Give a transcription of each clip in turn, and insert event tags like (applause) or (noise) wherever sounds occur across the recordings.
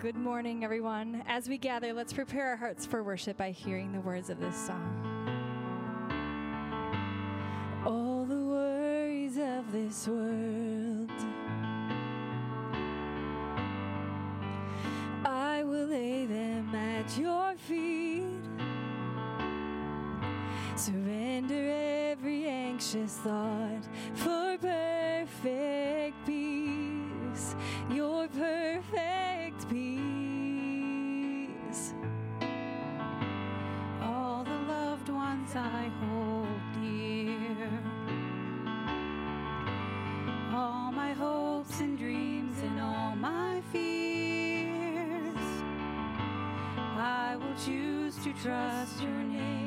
good morning, everyone. As we gather, let's prepare our hearts for worship by hearing the words of this song. All the worries of this world, I will lay them at your feet. Surrender every anxious thought I hold dear, all my hopes and dreams and all my fears. I will choose to trust your name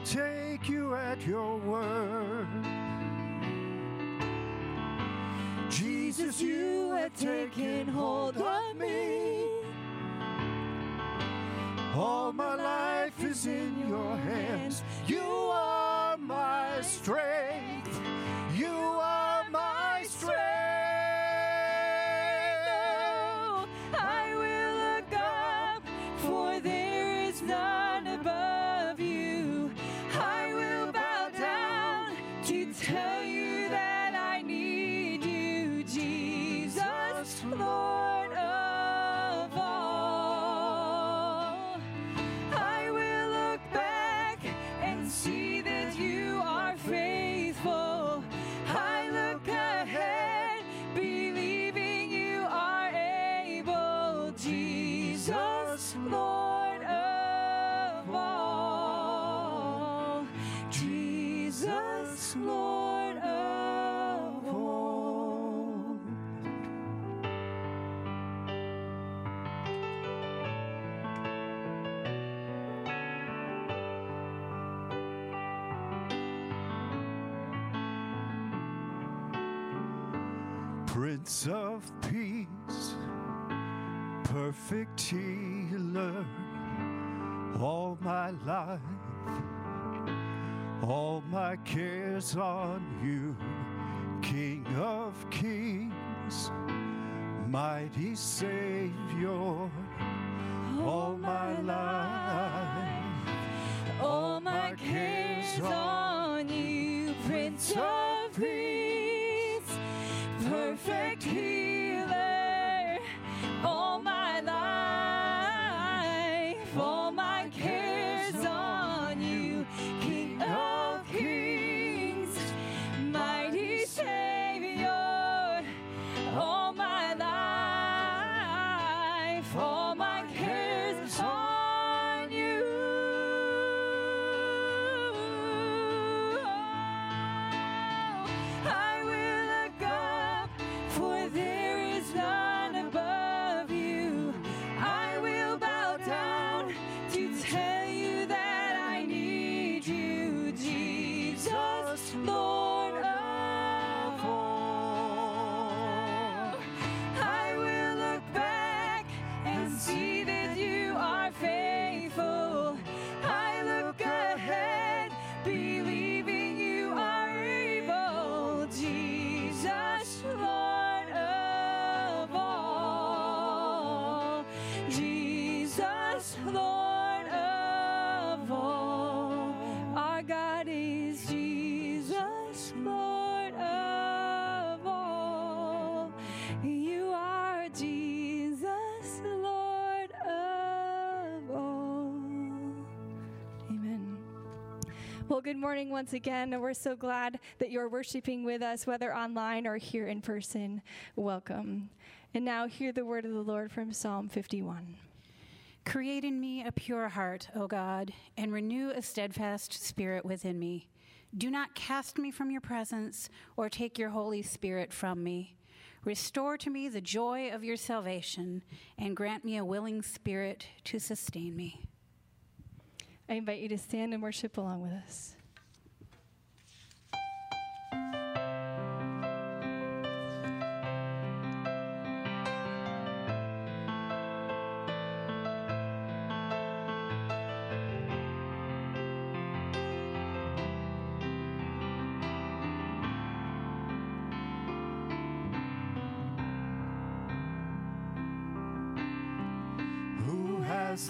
will take you at your word. Jesus, you have taken hold of me. All my life is in your hands. You Prince of Peace, perfect healer, all my life, all my cares on you, King of Kings, mighty Savior, all my life, All my cares on you, Prince of Well, good morning once again. We're so glad that you're worshiping with us, whether online or here in person. Welcome. And now, hear the word of the Lord from Psalm 51. Create in me a pure heart, O God, and renew a steadfast spirit within me. Do not cast me from your presence or take your Holy Spirit from me. Restore to me the joy of your salvation and grant me a willing spirit to sustain me. I invite you to stand and worship along with us.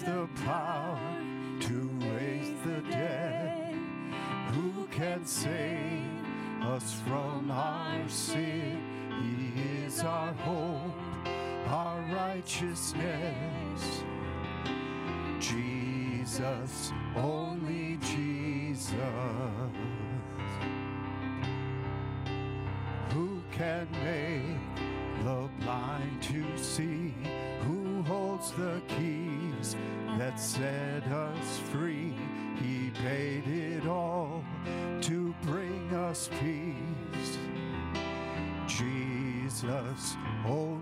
The power to the dead? Who can save us from our sin? He is our hope, our righteousness. Jesus, only Jesus. Who can make the blind to see? Who holds the keys that set us free? Paid it all to bring us peace. Jesus, only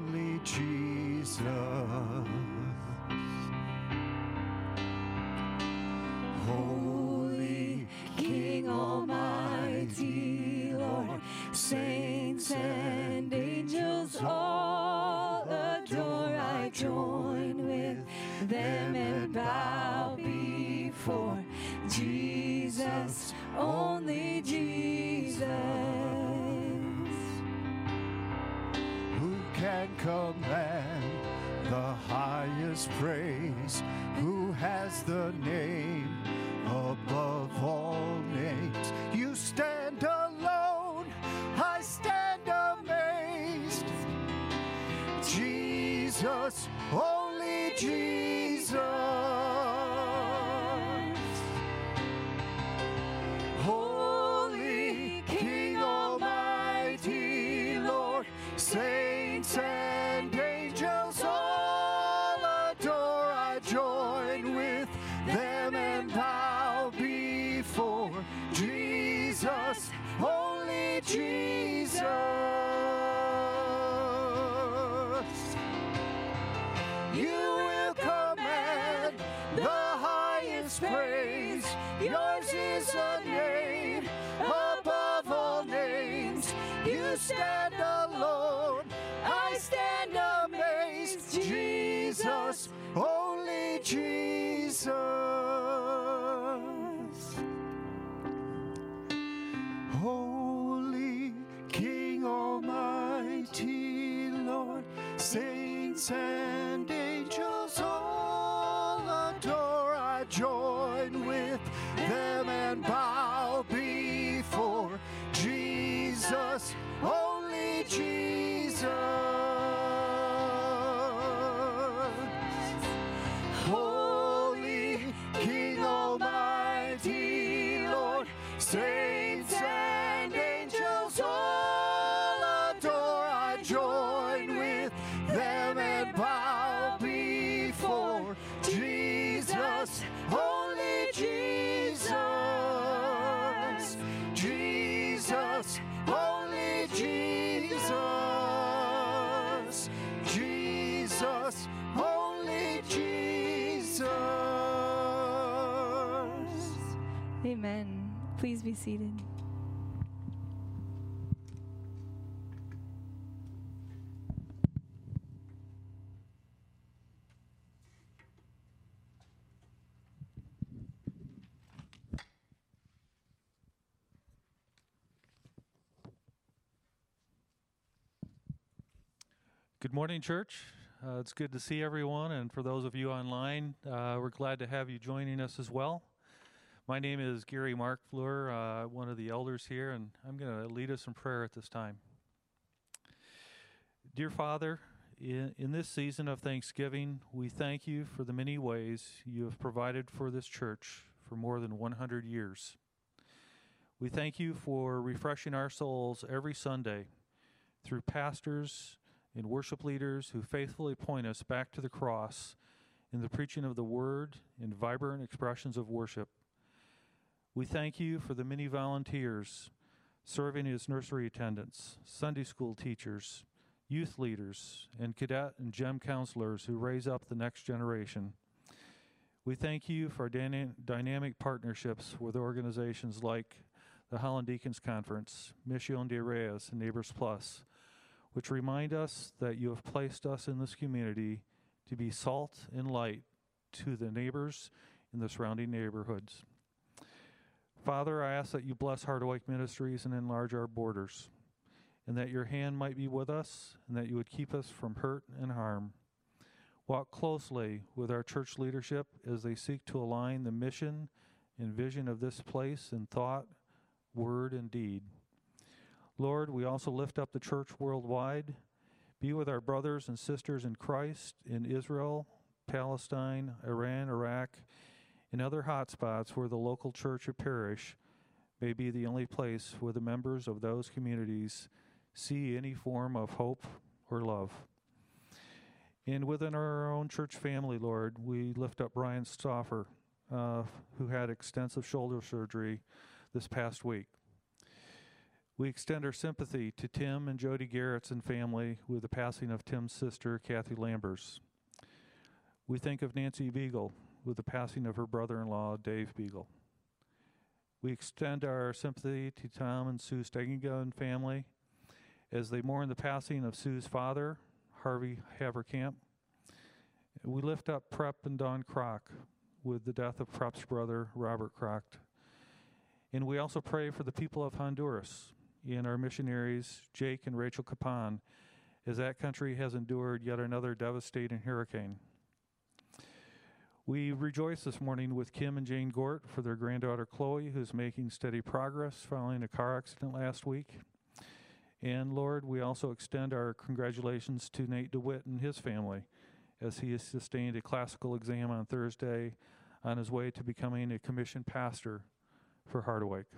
Jesus, only Jesus. Saints Amen. Please be seated. Good morning, church. Uh, it's good to see everyone, and for those of you online, uh, we're glad to have you joining us as well. My name is Gary Mark Fleur, uh, one of the elders here, and I'm going to lead us in prayer at this time. Dear Father, in, in this season of Thanksgiving, we thank you for the many ways you have provided for this church for more than 100 years. We thank you for refreshing our souls every Sunday through pastors and worship leaders who faithfully point us back to the cross in the preaching of the word and vibrant expressions of worship. We thank you for the many volunteers serving as nursery attendants, Sunday school teachers, youth leaders, and cadet and GEM counselors who raise up the next generation. We thank you for dyna- dynamic partnerships with organizations like the Holland Deacons Conference, Mission de Reyes, and Neighbors Plus, which remind us that you have placed us in this community to be salt and light to the neighbors in the surrounding neighborhoods. Father, I ask that you bless Heart Ministries and enlarge our borders, and that your hand might be with us, and that you would keep us from hurt and harm. Walk closely with our church leadership as they seek to align the mission and vision of this place in thought, word, and deed. Lord, we also lift up the church worldwide. Be with our brothers and sisters in Christ in Israel, Palestine, Iran, Iraq, and other hotspots where the local church or parish may be the only place where the members of those communities see any form of hope or love. And within our own church family, Lord, we lift up Brian Stoffer, uh, who had extensive shoulder surgery this past week. We extend our sympathy to Tim and Jody Garrett's and family with the passing of Tim's sister, Kathy Lambers. We think of Nancy Beagle with the passing of her brother in law, Dave Beagle. We extend our sympathy to Tom and Sue Stegenga and family as they mourn the passing of Sue's father, Harvey Haverkamp. We lift up Prep and Don Kroc with the death of Prep's brother, Robert Kroc. And we also pray for the people of Honduras and our missionaries, Jake and Rachel Capon, as that country has endured yet another devastating hurricane. We rejoice this morning with Kim and Jane Gort for their granddaughter Chloe, who's making steady progress following a car accident last week. And Lord, we also extend our congratulations to Nate DeWitt and his family as he has sustained a classical exam on Thursday on his way to becoming a commissioned pastor for Awake.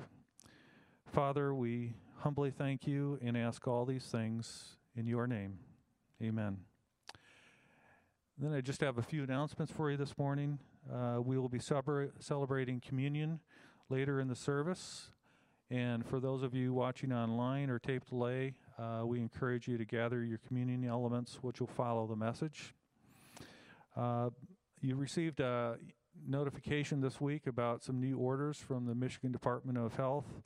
Father, we humbly thank you and ask all these things in your name. Amen. Then I just have a few announcements for you this morning. Uh, we will be celebrating communion later in the service. And for those of you watching online or tape delay, uh, we encourage you to gather your communion elements, which will follow the message. Uh, you received a notification this week about some new orders from the Michigan Department of Health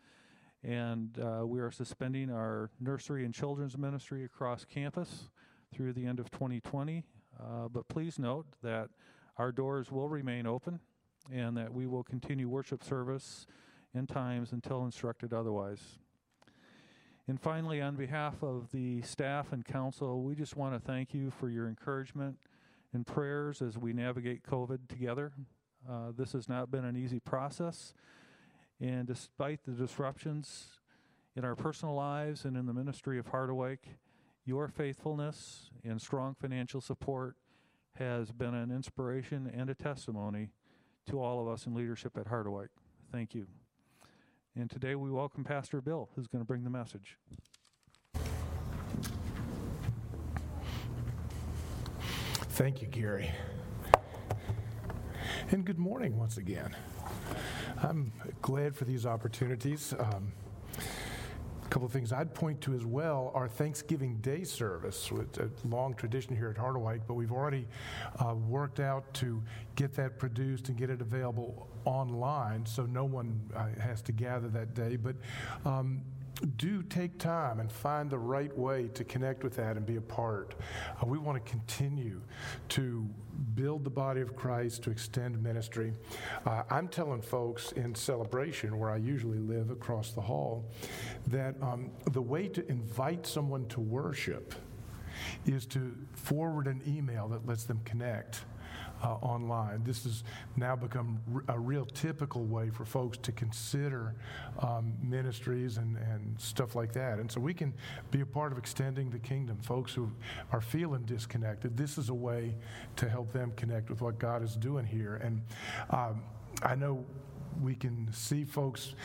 and uh, we are suspending our nursery and children's ministry across campus through the end of 2020. Uh, but please note that our doors will remain open and that we will continue worship service in times until instructed otherwise. And finally, on behalf of the staff and council, we just want to thank you for your encouragement and prayers as we navigate COVID together. Uh, this has not been an easy process. And despite the disruptions in our personal lives and in the ministry of Harderwyk, your faithfulness and strong financial support has been an inspiration and a testimony to all of us in leadership at Harderwyk. Thank you. And today we welcome Pastor Bill, who's going to bring the message. Thank you, Gary. And good morning once again. I'm glad for these opportunities. Um, couple of things I'd point to as well our Thanksgiving Day service, with a long tradition here at Harderwyk, but we've already uh, worked out to get that produced and get it available online so no one uh, has to gather that day. But um, do take time and find the right way to connect with that and be a part. Uh, we want to continue to build the body of Christ, to extend ministry. Uh, I'm telling folks in celebration, where I usually live across the hall, that um, the way to invite someone to worship is to forward an email that lets them connect uh, online. This has now become a real typical way for folks to consider um, ministries and, and stuff like that. And so we can be a part of extending the kingdom. Folks who are feeling disconnected, this is a way to help them connect with what God is doing here. And um, I know we can see folks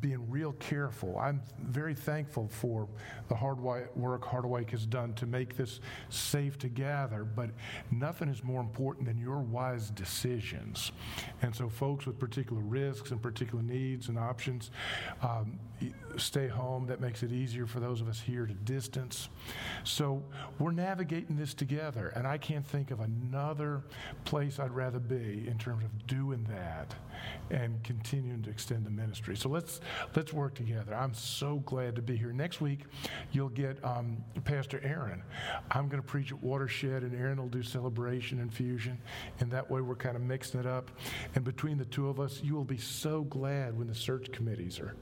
being real careful. I'm very thankful for the hard work Harderwyk has done to make this safe to gather, but nothing is more important than your wise decisions. And so, folks with particular risks and particular needs and options, um, stay home. That makes it easier for those of us here to distance. So, we're navigating this together, and I can't think of another place I'd rather be in terms of doing that and continuing to extend the ministry. So let's let's work together. I'm so glad to be here. Next week, you'll get um, Pastor Aaron. I'm going to preach at Watershed, and Aaron will do celebration and fusion, and that way we're kind of mixing it up. And between the two of us, you will be so glad when the search committees are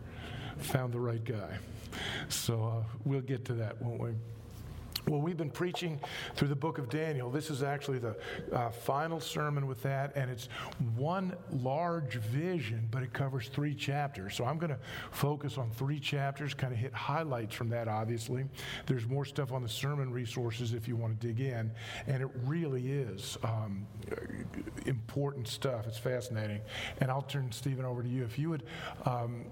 found the right guy. So uh, we'll get to that, won't we? Well, we've been preaching through the book of Daniel. This is actually the uh, final sermon with that, and it's one large vision, but it covers three chapters. So I'm going to focus on three chapters, kind of hit highlights from that, obviously. There's more stuff on the sermon resources if you want to dig in, and it really is um, important stuff. It's fascinating. And I'll turn Stephen over to you. If you would. Um,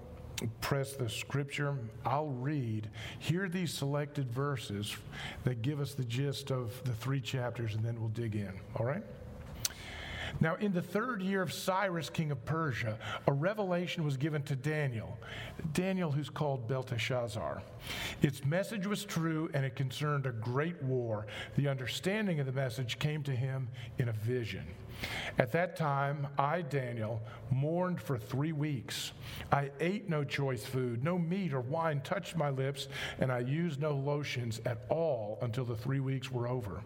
press the scripture, I'll read. Hear these selected verses that give us the gist of the three chapters, and then we'll dig in. All right? Now, in the third year of Cyrus, king of Persia, a revelation was given to Daniel. Daniel, who's called Belteshazzar. Its message was true, and it concerned a great war. The understanding of the message came to him in a vision. At that time, I, Daniel, mourned for three weeks. I ate no choice food, no meat or wine touched my lips, and I used no lotions at all until the three weeks were over.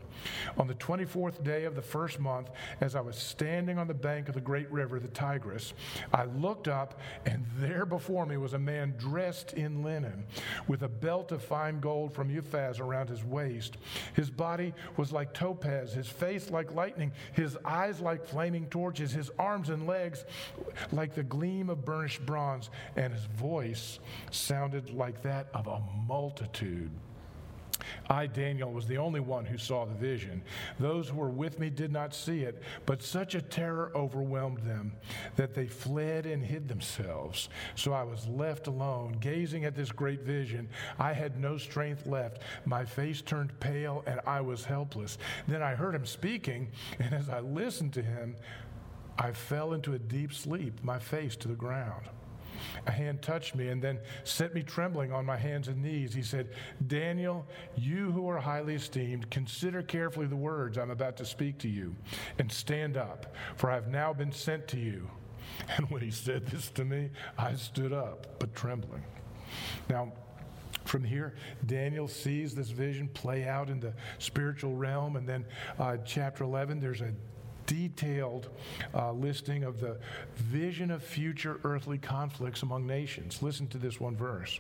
On the 24th day of the first month, as I was standing on the bank of the great river, the Tigris, I looked up, and (laughs) there before me was a man dressed in linen, with a belt of fine gold from Uphaz around his waist. His body was like topaz, his face like lightning, his eyes like flaming torches, his arms and legs like the gleam of burnished bronze, and his voice sounded like that of a multitude. I, Daniel, was the only one who saw the vision. Those who were with me did not see it, but such a terror overwhelmed them that they fled and hid themselves. So I was left alone, gazing at this great vision. I had no strength left. My face turned pale, and I was helpless. Then I heard him speaking, and as I listened to him, I fell into a deep sleep, my face to the ground. A hand touched me and then set me trembling on my hands and knees. He said, Daniel, you who are highly esteemed, consider carefully the words I'm about to speak to you and stand up, for I have now been sent to you. (laughs) And when he said this to me, I stood up, but trembling. Now, from here, Daniel sees this vision play out in the spiritual realm. And then, uh, chapter 11, there's a detailed uh, listing of the vision of future earthly conflicts among nations. Listen to this one verse.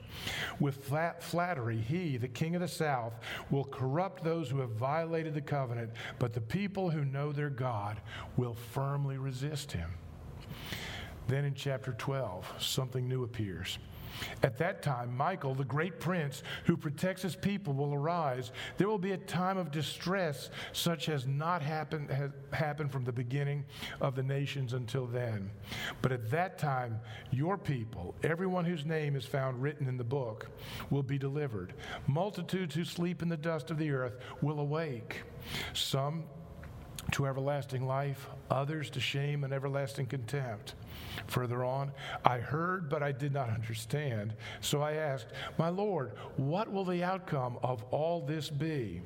With flat flattery, he, the king of the south, will corrupt those who have violated the covenant, but the people who know their God will firmly resist him. Then in chapter 12, something new appears. At that time, Michael, the great prince who protects his people, will arise. There will be a time of distress such as not happened, has happened from the beginning of the nations until then. But at that time, your people, everyone whose name is found written in the book, will be delivered. Multitudes who sleep in the dust of the earth will awake. Some to everlasting life, others to shame and everlasting contempt. Further on, I heard, but I did not understand. So I asked, My Lord, what will the outcome of all this be?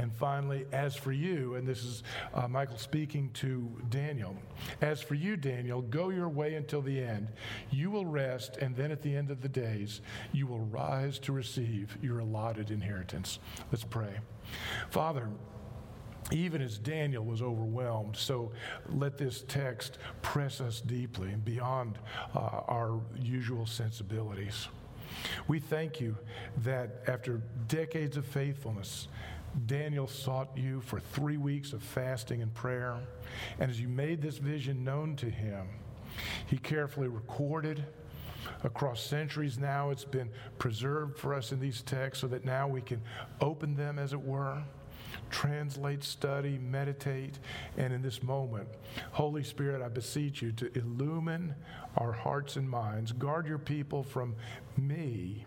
And finally, as for you, and this is uh, Michael speaking to Daniel, as for you, Daniel, go your way until the end. You will rest, and then at the end of the days, you will rise to receive your allotted inheritance. Let's pray. Father, even as Daniel was overwhelmed. So let this text press us deeply and beyond uh, our usual sensibilities. We thank you that after decades of faithfulness, Daniel sought you for three weeks of fasting and prayer. And as you made this vision known to him, he carefully recorded across centuries now. It's been preserved for us in these texts so that now we can open them, as it were translate, study, meditate, and in this moment, Holy Spirit, I beseech you to illumine our hearts and minds. Guard your people from me,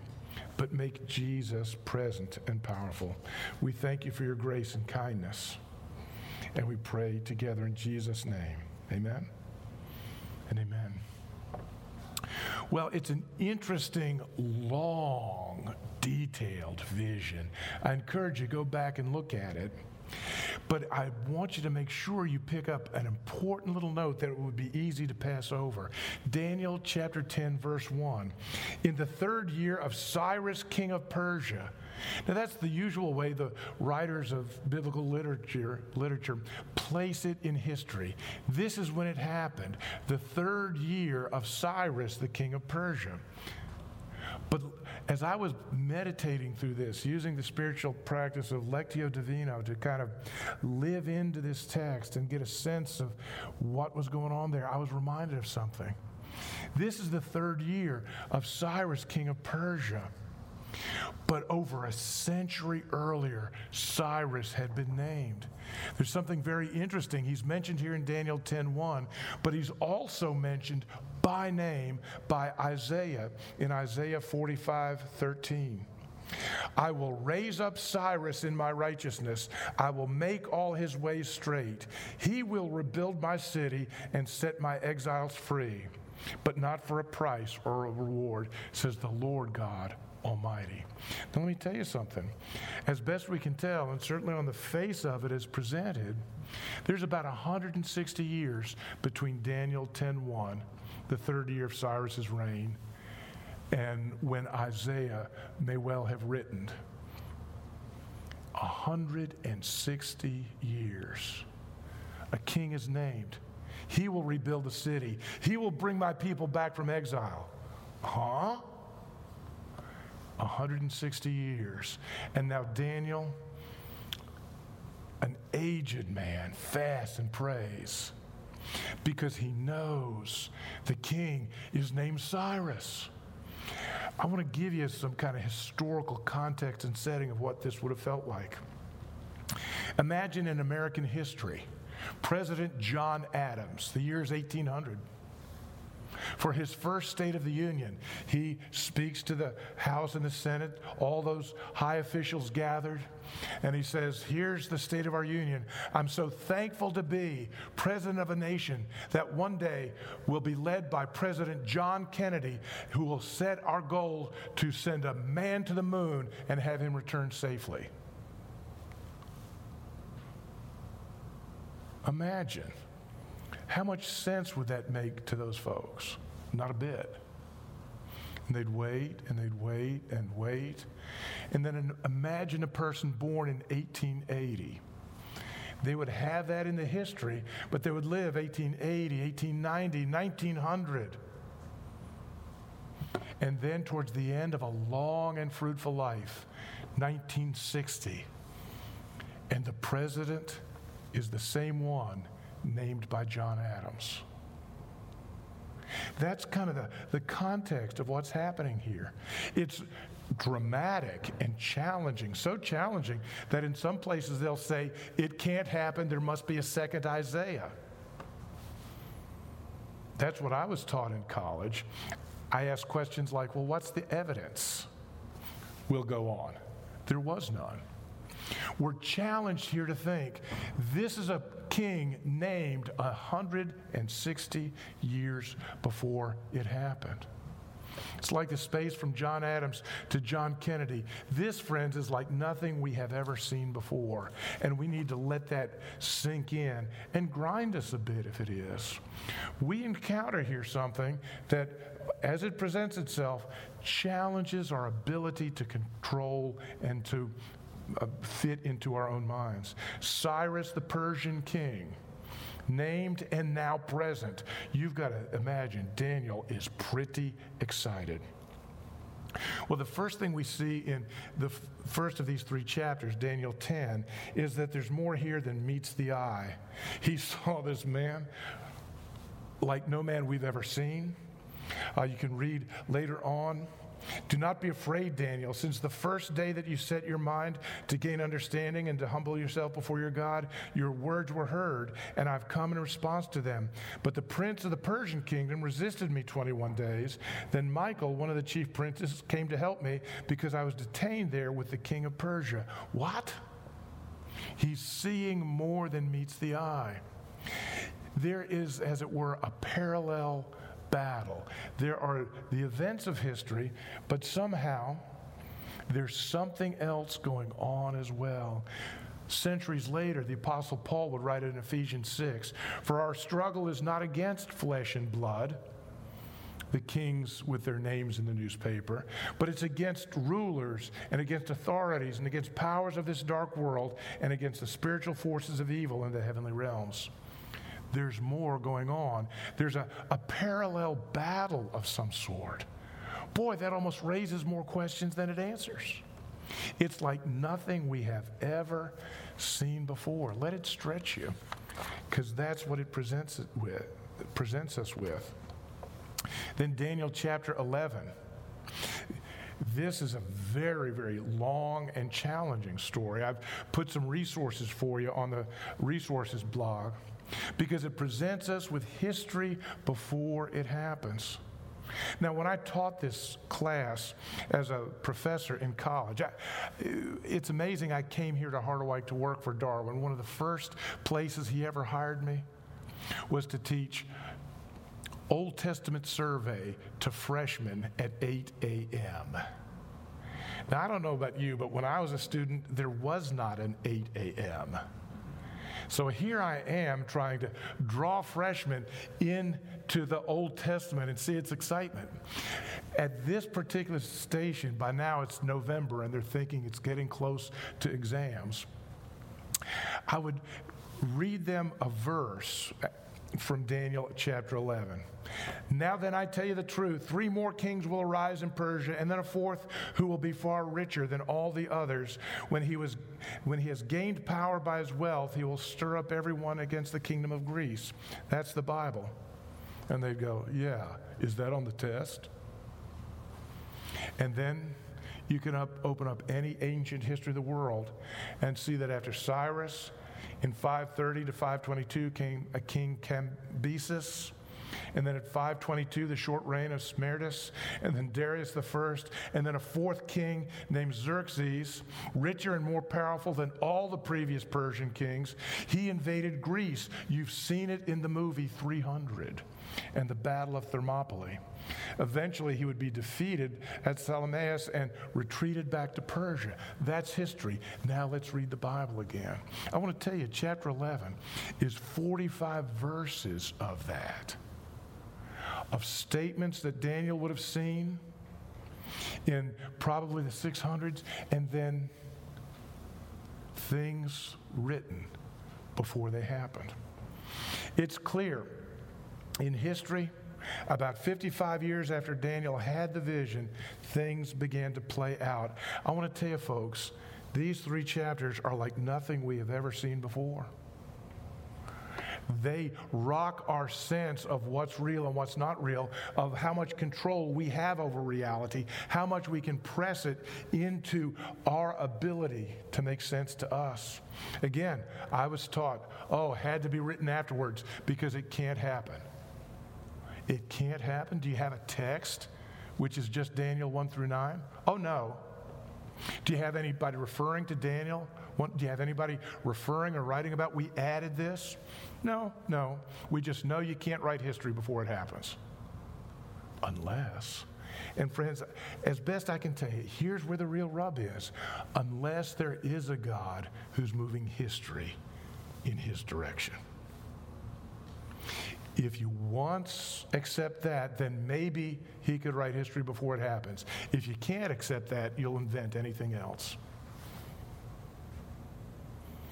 but make Jesus present and powerful. We thank you for your grace and kindness, and we pray together in Jesus' name. Amen and amen. Well, it's an interesting, long, detailed vision. I encourage you go back and look at it. But I want you to make sure you pick up an important little note that it would be easy to pass over. Daniel chapter 10, verse 1. In the third year of Cyrus, king of Persia, now that's the usual way the writers of biblical literature literature place it in history. This is when it happened, the third year of Cyrus, the king of Persia. But as I was meditating through this, using the spiritual practice of Lectio Divina to kind of live into this text and get a sense of what was going on there, I was reminded of something. This is the third year of Cyrus, king of Persia. But over a century earlier, Cyrus had been named. There's something very interesting. He's mentioned here in Daniel 10:1, but he's also mentioned by name by Isaiah in Isaiah 45:13. I will raise up Cyrus in my righteousness. I will make all his ways straight. He will rebuild my city and set my exiles free, but not for a price or a reward, says the Lord God Almighty. Now, let me tell you something. As best we can tell, and certainly on the face of it as presented, there's about 160 years between Daniel 10:1, the third year of Cyrus's reign, and when Isaiah may well have written. 160 years. A king is named. He will rebuild the city. He will bring my people back from exile. Huh? 160 years. And now Daniel, an aged man, fasts and prays because he knows the king is named Cyrus. I want to give you some kind of historical context and setting of what this would have felt like. Imagine in American history, President John Adams, the year is 1800 for his first State of the Union. He speaks to the House and the Senate, all those high officials gathered, and he says, Here's the state of our union. I'm so thankful to be president of a nation that one day will be led by President John Kennedy, who will set our goal to send a man to the moon and have him return safely. Imagine how much sense would that make to those folks? Not a bit. And they'd wait and they'd wait and wait. And then imagine a person born in 1880. They would have that in the history, but they would live 1880, 1890, 1900. And then, towards the end of a long and fruitful life, 1960. And the president is the same one named by John Adams. That's kind of the, the context of what's happening here. It's dramatic and challenging, so challenging that in some places they'll say, it can't happen, there must be a second Isaiah. That's what I was taught in college. I asked questions like, well, what's the evidence? We'll go on. There was none. We're challenged here to think this is a king named 160 years before it happened. It's like the space from John Adams to John Kennedy. This, friends, is like nothing we have ever seen before. And we need to let that sink in and grind us a bit if it is. We encounter here something that, as it presents itself, challenges our ability to control and to fit into our own minds. Cyrus, the Persian king, named and now present. You've got to imagine Daniel is pretty excited. Well, the first thing we see in the f- first of these three chapters, Daniel 10, is that there's more here than meets the eye. He (laughs) saw this man like no man we've ever seen. Uh, you can read later on Do not be afraid, Daniel. Since the first day that you set your mind to gain understanding and to humble yourself before your God, your words were heard, and I've come in response to them. But the prince of the Persian kingdom resisted me 21 days. Then Michael, one of the chief princes, came to help me because I was detained there with the king of Persia. What? He's seeing more than meets the eye. There is, as it were, a parallel battle. There are the events of history, but somehow there's something else going on as well. Centuries later, the Apostle Paul would write in Ephesians 6 For our struggle is not against flesh and blood, the kings with their names in the newspaper, but it's against rulers and against authorities and against powers of this dark world and against the spiritual forces of evil in the heavenly realms there's more going on. There's a, a parallel battle of some sort. Boy, that almost raises more questions than it answers. It's like nothing we have ever seen before. Let it stretch you, because that's what it presents it with. It presents us with. Then Daniel chapter 11. This is a very, very long and challenging story. I've put some resources for you on the resources blog because it presents us with history before it happens. Now, when I taught this class as a professor in college, I, it's amazing I came here to Harderwyk to work for Darwin. One of the first places he ever hired me was to teach Old Testament survey to freshmen at 8 a.m. Now, I don't know about you, but when I was a student, there was not an 8 a.m. So here I am trying to draw freshmen into the Old Testament and see its excitement. At this particular station, by now it's November and they're thinking it's getting close to exams. I would read them a verse from Daniel chapter 11. Now then, I tell you the truth three more kings will arise in Persia, and then a fourth who will be far richer than all the others. When he, was, when he has gained power by his wealth, he will stir up everyone against the kingdom of Greece. That's the Bible. And they'd go, Yeah, is that on the test? And then you can up, open up any ancient history of the world and see that after Cyrus, in 530 to 522 came a king Cambyses. And then at 522, the short reign of Smerdis, and then Darius first, and then a fourth king named Xerxes, richer and more powerful than all the previous Persian kings. He invaded Greece. You've seen it in the movie 300 and the Battle of Thermopylae. Eventually, he would be defeated at Salamis and retreated back to Persia. That's history. Now let's read the Bible again. I want to tell you, chapter 11 is 45 verses of that, of statements that Daniel would have seen in probably the 600s, and then things written before they happened. It's clear in history about 55 years after Daniel had the vision, things began to play out. I want to tell you, folks, these three chapters are like nothing we have ever seen before. They rock our sense of what's real and what's not real, of how much control we have over reality, how much we can press it into our ability to make sense to us. Again, I was taught, oh, had to be written afterwards because it can't happen. It can't happen. Do you have a text which is just Daniel 1 through 9? Oh, no. Do you have anybody referring to Daniel? Do you have anybody referring or writing about we added this? No, no. We just know you can't write history before it happens. Unless, and friends, as best I can tell you, here's where the real rub is. Unless there is a God who's moving history in his direction. If you once accept that, then maybe he could write history before it happens. If you can't accept that, you'll invent anything else.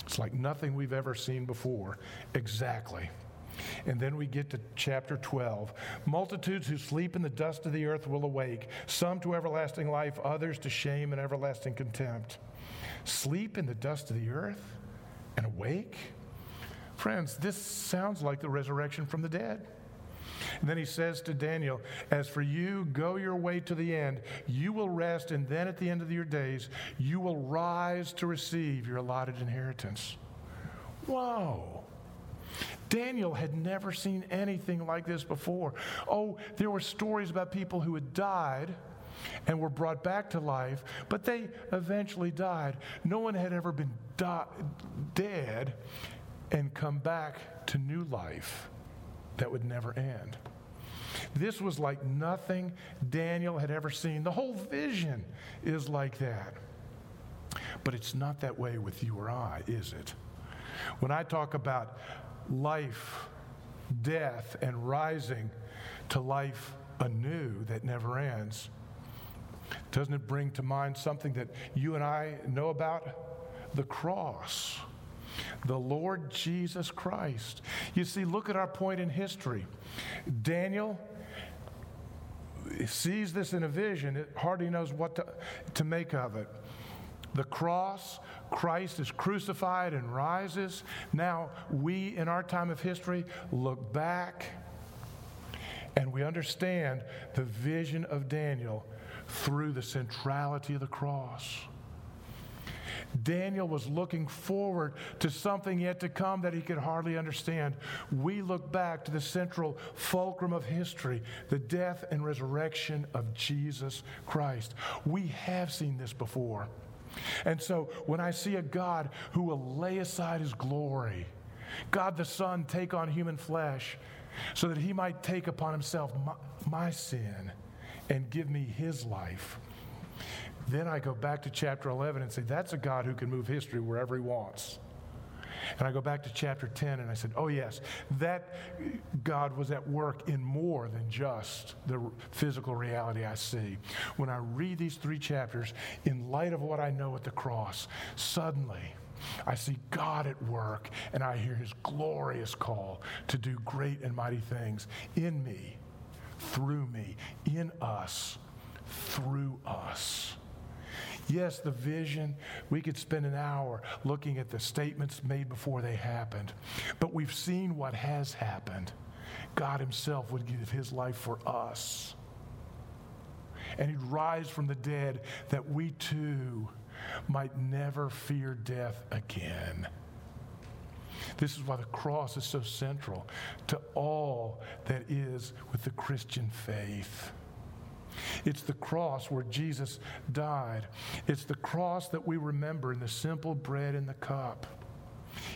It's like nothing we've ever seen before. Exactly. And then we get to chapter 12. Multitudes who sleep in the dust of the earth will awake, some to everlasting life, others to shame and everlasting contempt. Sleep in the dust of the earth and awake? Friends, this sounds like the resurrection from the dead. And then he says to Daniel, As for you, go your way to the end. You will rest, and then at the end of your days, you will rise to receive your allotted inheritance. Whoa. Daniel had never seen anything like this before. Oh, there were stories about people who had died and were brought back to life, but they eventually died. No one had ever been di- dead and come back to new life that would never end. This was like nothing Daniel had ever seen. The whole vision is like that. But it's not that way with you or I, is it? When I talk about life, death, and rising to life anew that never ends, doesn't it bring to mind something that you and I know about? The cross. The Lord Jesus Christ. You see, look at our point in history. Daniel sees this in a vision, it hardly knows what to, to make of it. The cross, Christ is crucified and rises. Now, we in our time of history look back and we understand the vision of Daniel through the centrality of the cross. Daniel was looking forward to something yet to come that he could hardly understand. We look back to the central fulcrum of history, the death and resurrection of Jesus Christ. We have seen this before. And so when I see a God who will lay aside his glory, God the Son take on human flesh so that he might take upon himself my, my sin and give me his life. Then I go back to chapter 11 and say, that's a God who can move history wherever he wants. And I go back to chapter 10 and I said, oh, yes, that God was at work in more than just the physical reality I see. When I read these three chapters, in light of what I know at the cross, suddenly I see God at work and I hear his glorious call to do great and mighty things in me through me, in us, through us. Yes, the vision, we could spend an hour looking at the statements made before they happened, but we've seen what has happened. God Himself would give His life for us. And He'd rise from the dead that we too might never fear death again. This is why the cross is so central to all that is with the Christian faith. It's the cross where Jesus died. It's the cross that we remember in the simple bread and the cup.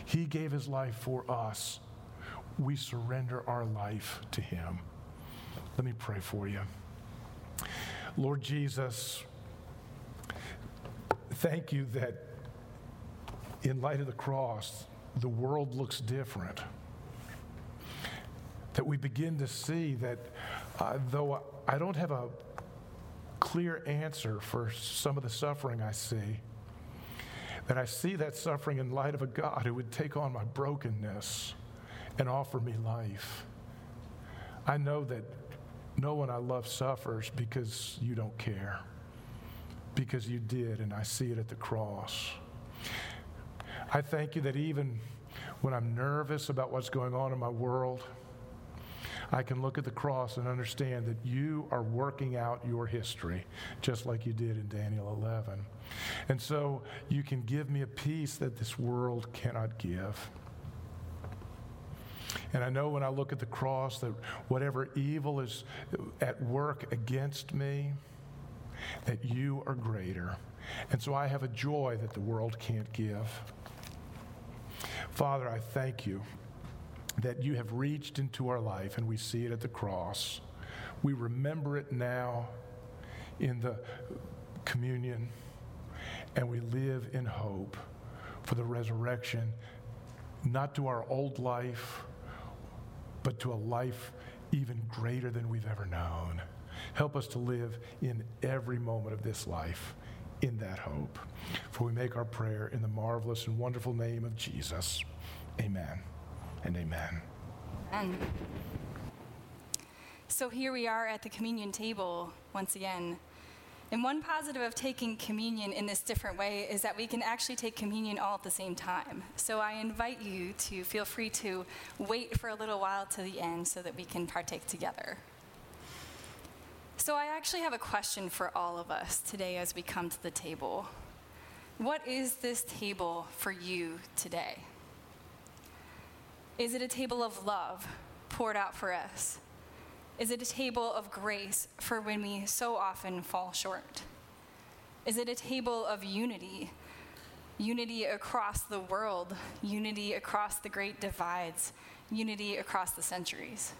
He gave his life for us. We surrender our life to him. Let me pray for you. Lord Jesus, thank you that in light of the cross, the world looks different. That we begin to see that uh, though I don't have a clear answer for some of the suffering I see, that I see that suffering in light of a God who would take on my brokenness and offer me life. I know that no one I love suffers because you don't care, because you did, and I see it at the cross. I thank you that even when I'm nervous about what's going on in my world, I can look at the cross and understand that you are working out your history, just like you did in Daniel 11. And so you can give me a peace that this world cannot give. And I know when I look at the cross that whatever evil is at work against me, that you are greater. And so I have a joy that the world can't give. Father, I thank you that you have reached into our life and we see it at the cross. We remember it now in the communion and we live in hope for the resurrection, not to our old life, but to a life even greater than we've ever known. Help us to live in every moment of this life in that hope. For we make our prayer in the marvelous and wonderful name of Jesus. Amen and amen. Amen. So here we are at the communion table once again. And one positive of taking communion in this different way is that we can actually take communion all at the same time. So I invite you to feel free to wait for a little while to the end so that we can partake together. So I actually have a question for all of us today as we come to the table. What is this table for you today? Is it a table of love poured out for us? Is it a table of grace for when we so often fall short? Is it a table of unity? Unity across the world, unity across the great divides, unity across the centuries?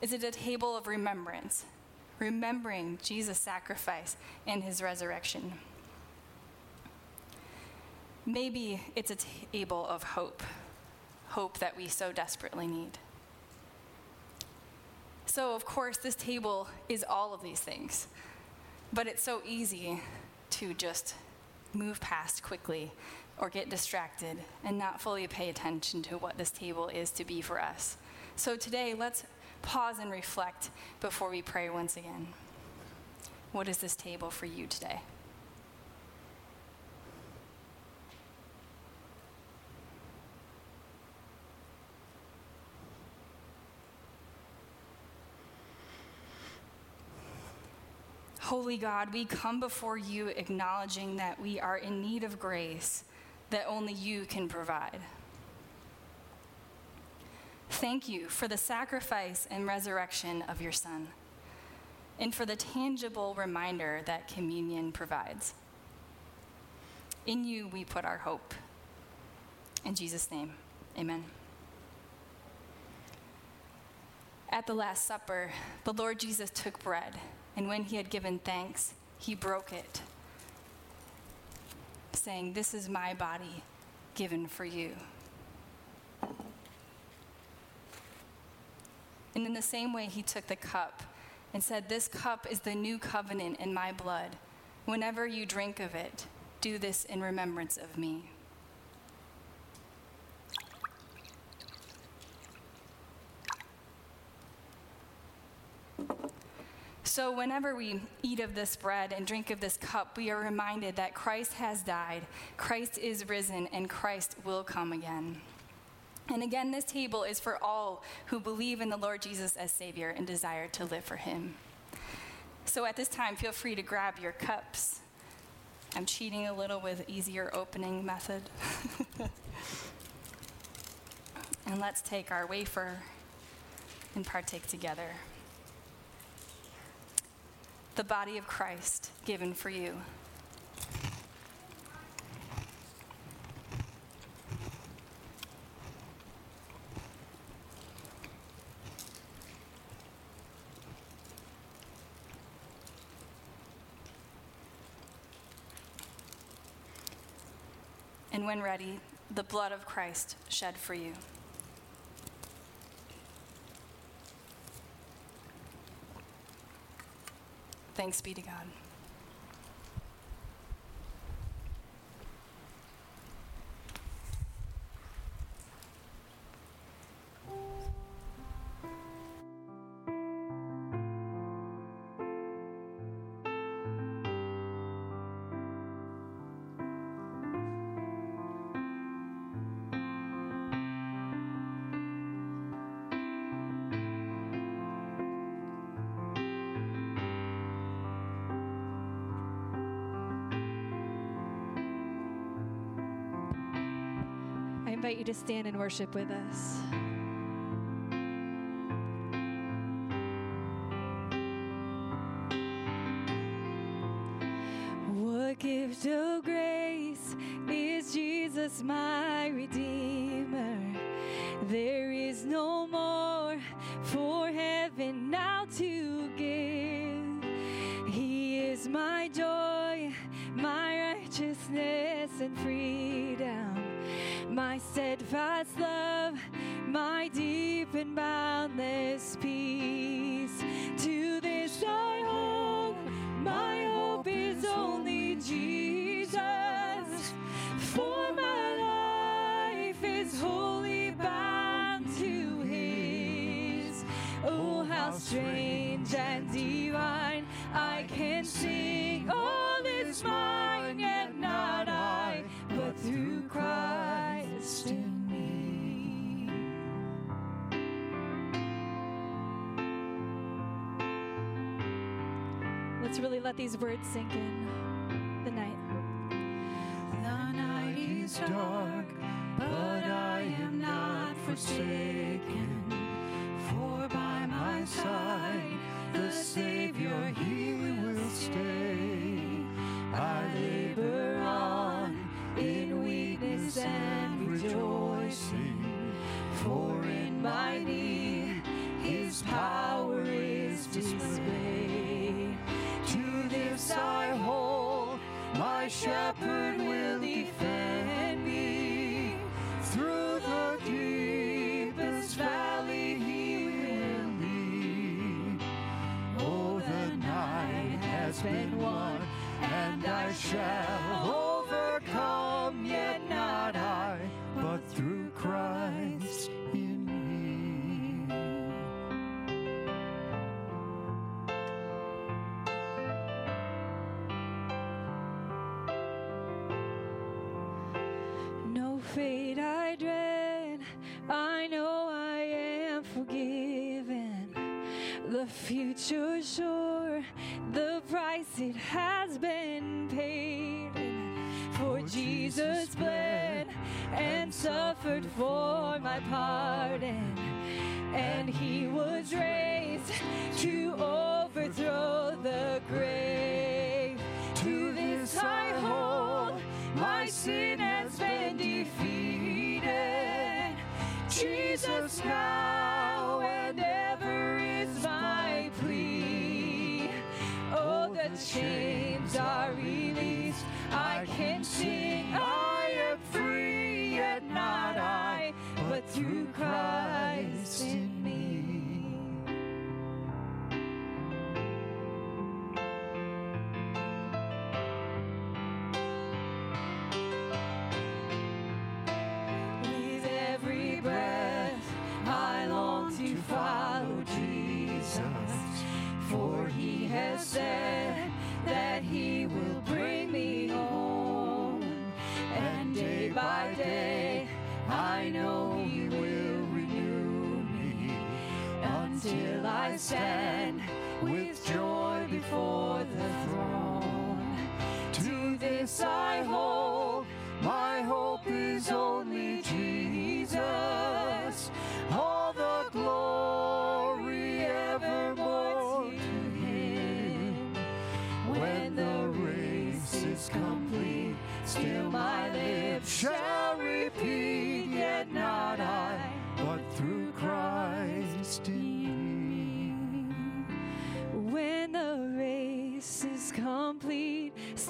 Is it a table of remembrance, remembering Jesus' sacrifice and his resurrection? Maybe it's a table of hope, hope that we so desperately need. So, of course, this table is all of these things. But it's so easy to just move past quickly or get distracted and not fully pay attention to what this table is to be for us. So, today, let's pause and reflect before we pray once again. What is this table for you today? Holy God, we come before you acknowledging that we are in need of grace that only you can provide. Thank you for the sacrifice and resurrection of your Son, and for the tangible reminder that communion provides. In you we put our hope. In Jesus' name, amen. At the Last Supper, the Lord Jesus took bread and when he had given thanks, he broke it, saying, This is my body given for you. And in the same way, he took the cup and said, This cup is the new covenant in my blood. Whenever you drink of it, do this in remembrance of me. So, whenever we eat of this bread and drink of this cup, we are reminded that Christ has died, Christ is risen, and Christ will come again. And again, this table is for all who believe in the Lord Jesus as Savior and desire to live for Him. So, at this time, feel free to grab your cups. I'm cheating a little with easier opening method. (laughs) and let's take our wafer and partake together the body of Christ given for you. And when ready, the blood of Christ shed for you. Thanks be to God. Invite you to stand and worship with us. What gift of grace is Jesus, my Redeemer? There is no more for heaven now to give. He is my joy, my righteousness and freedom deep Let's really let these words sink in the night. The night is dark, but I am not forsaken. For by my side, the Savior, He will stay. I labor on in weakness and rejoicing. For in my need, His power my shepherd will defend me. Through the deepest valley he will lead. Oh, the night has been won, and I shall future sure, the price it has been paid. For Jesus bled and suffered for my pardon, and he was raised to overthrow the grave. To this I hold, my sin has been defeated. Jesus now chains are released. I can sing, I am free, yet not I, but through Christ in me. With every breath, I long to follow Jesus, for he has said until I stand with joy before the throne. To this I hold, my hope is only Jesus. All the glory evermore to Him. When the race is complete, still my lips shall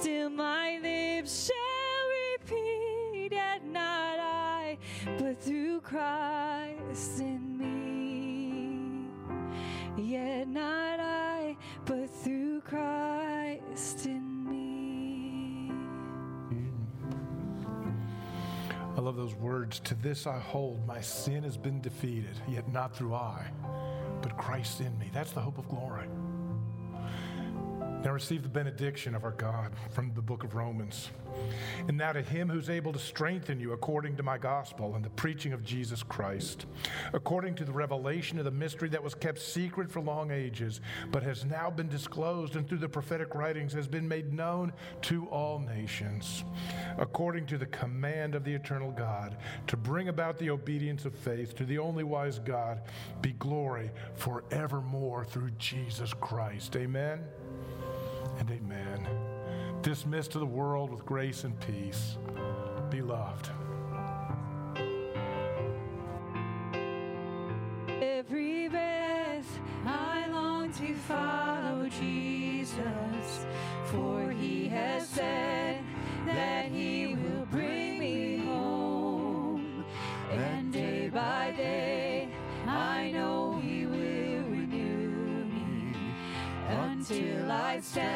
still my lips shall repeat, yet not I, but through Christ in me. Yet not I, but through Christ in me. I love those words. To this I hold, my sin has been defeated, yet not through I, but Christ in me. That's the hope of glory. Now receive the benediction of our God from the book of Romans. And now to him who's able to strengthen you according to my gospel and the preaching of Jesus Christ, according to the revelation of the mystery that was kept secret for long ages, but has now been disclosed and through the prophetic writings has been made known to all nations, according to the command of the eternal God, to bring about the obedience of faith to the only wise God, be glory forevermore through Jesus Christ. Amen and amen. Dismissed to the world with grace and peace. Be loved. Every breath I long to follow Jesus, for he has said that he will bring me home. And day by day, I know he will renew me until I stand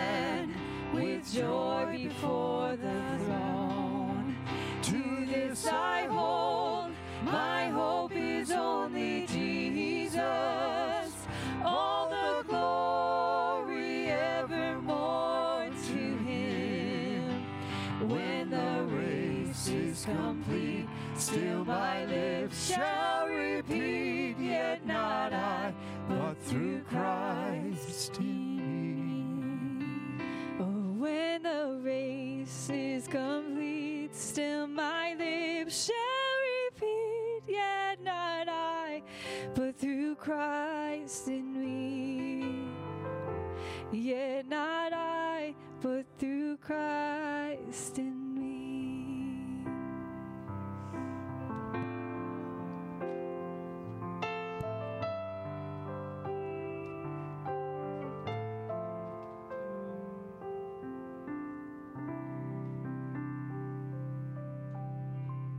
before the throne. To this I hold, my hope is only Jesus. All the glory evermore to Him. When the race is complete, still my lips shall repeat, yet not I, but through Christ.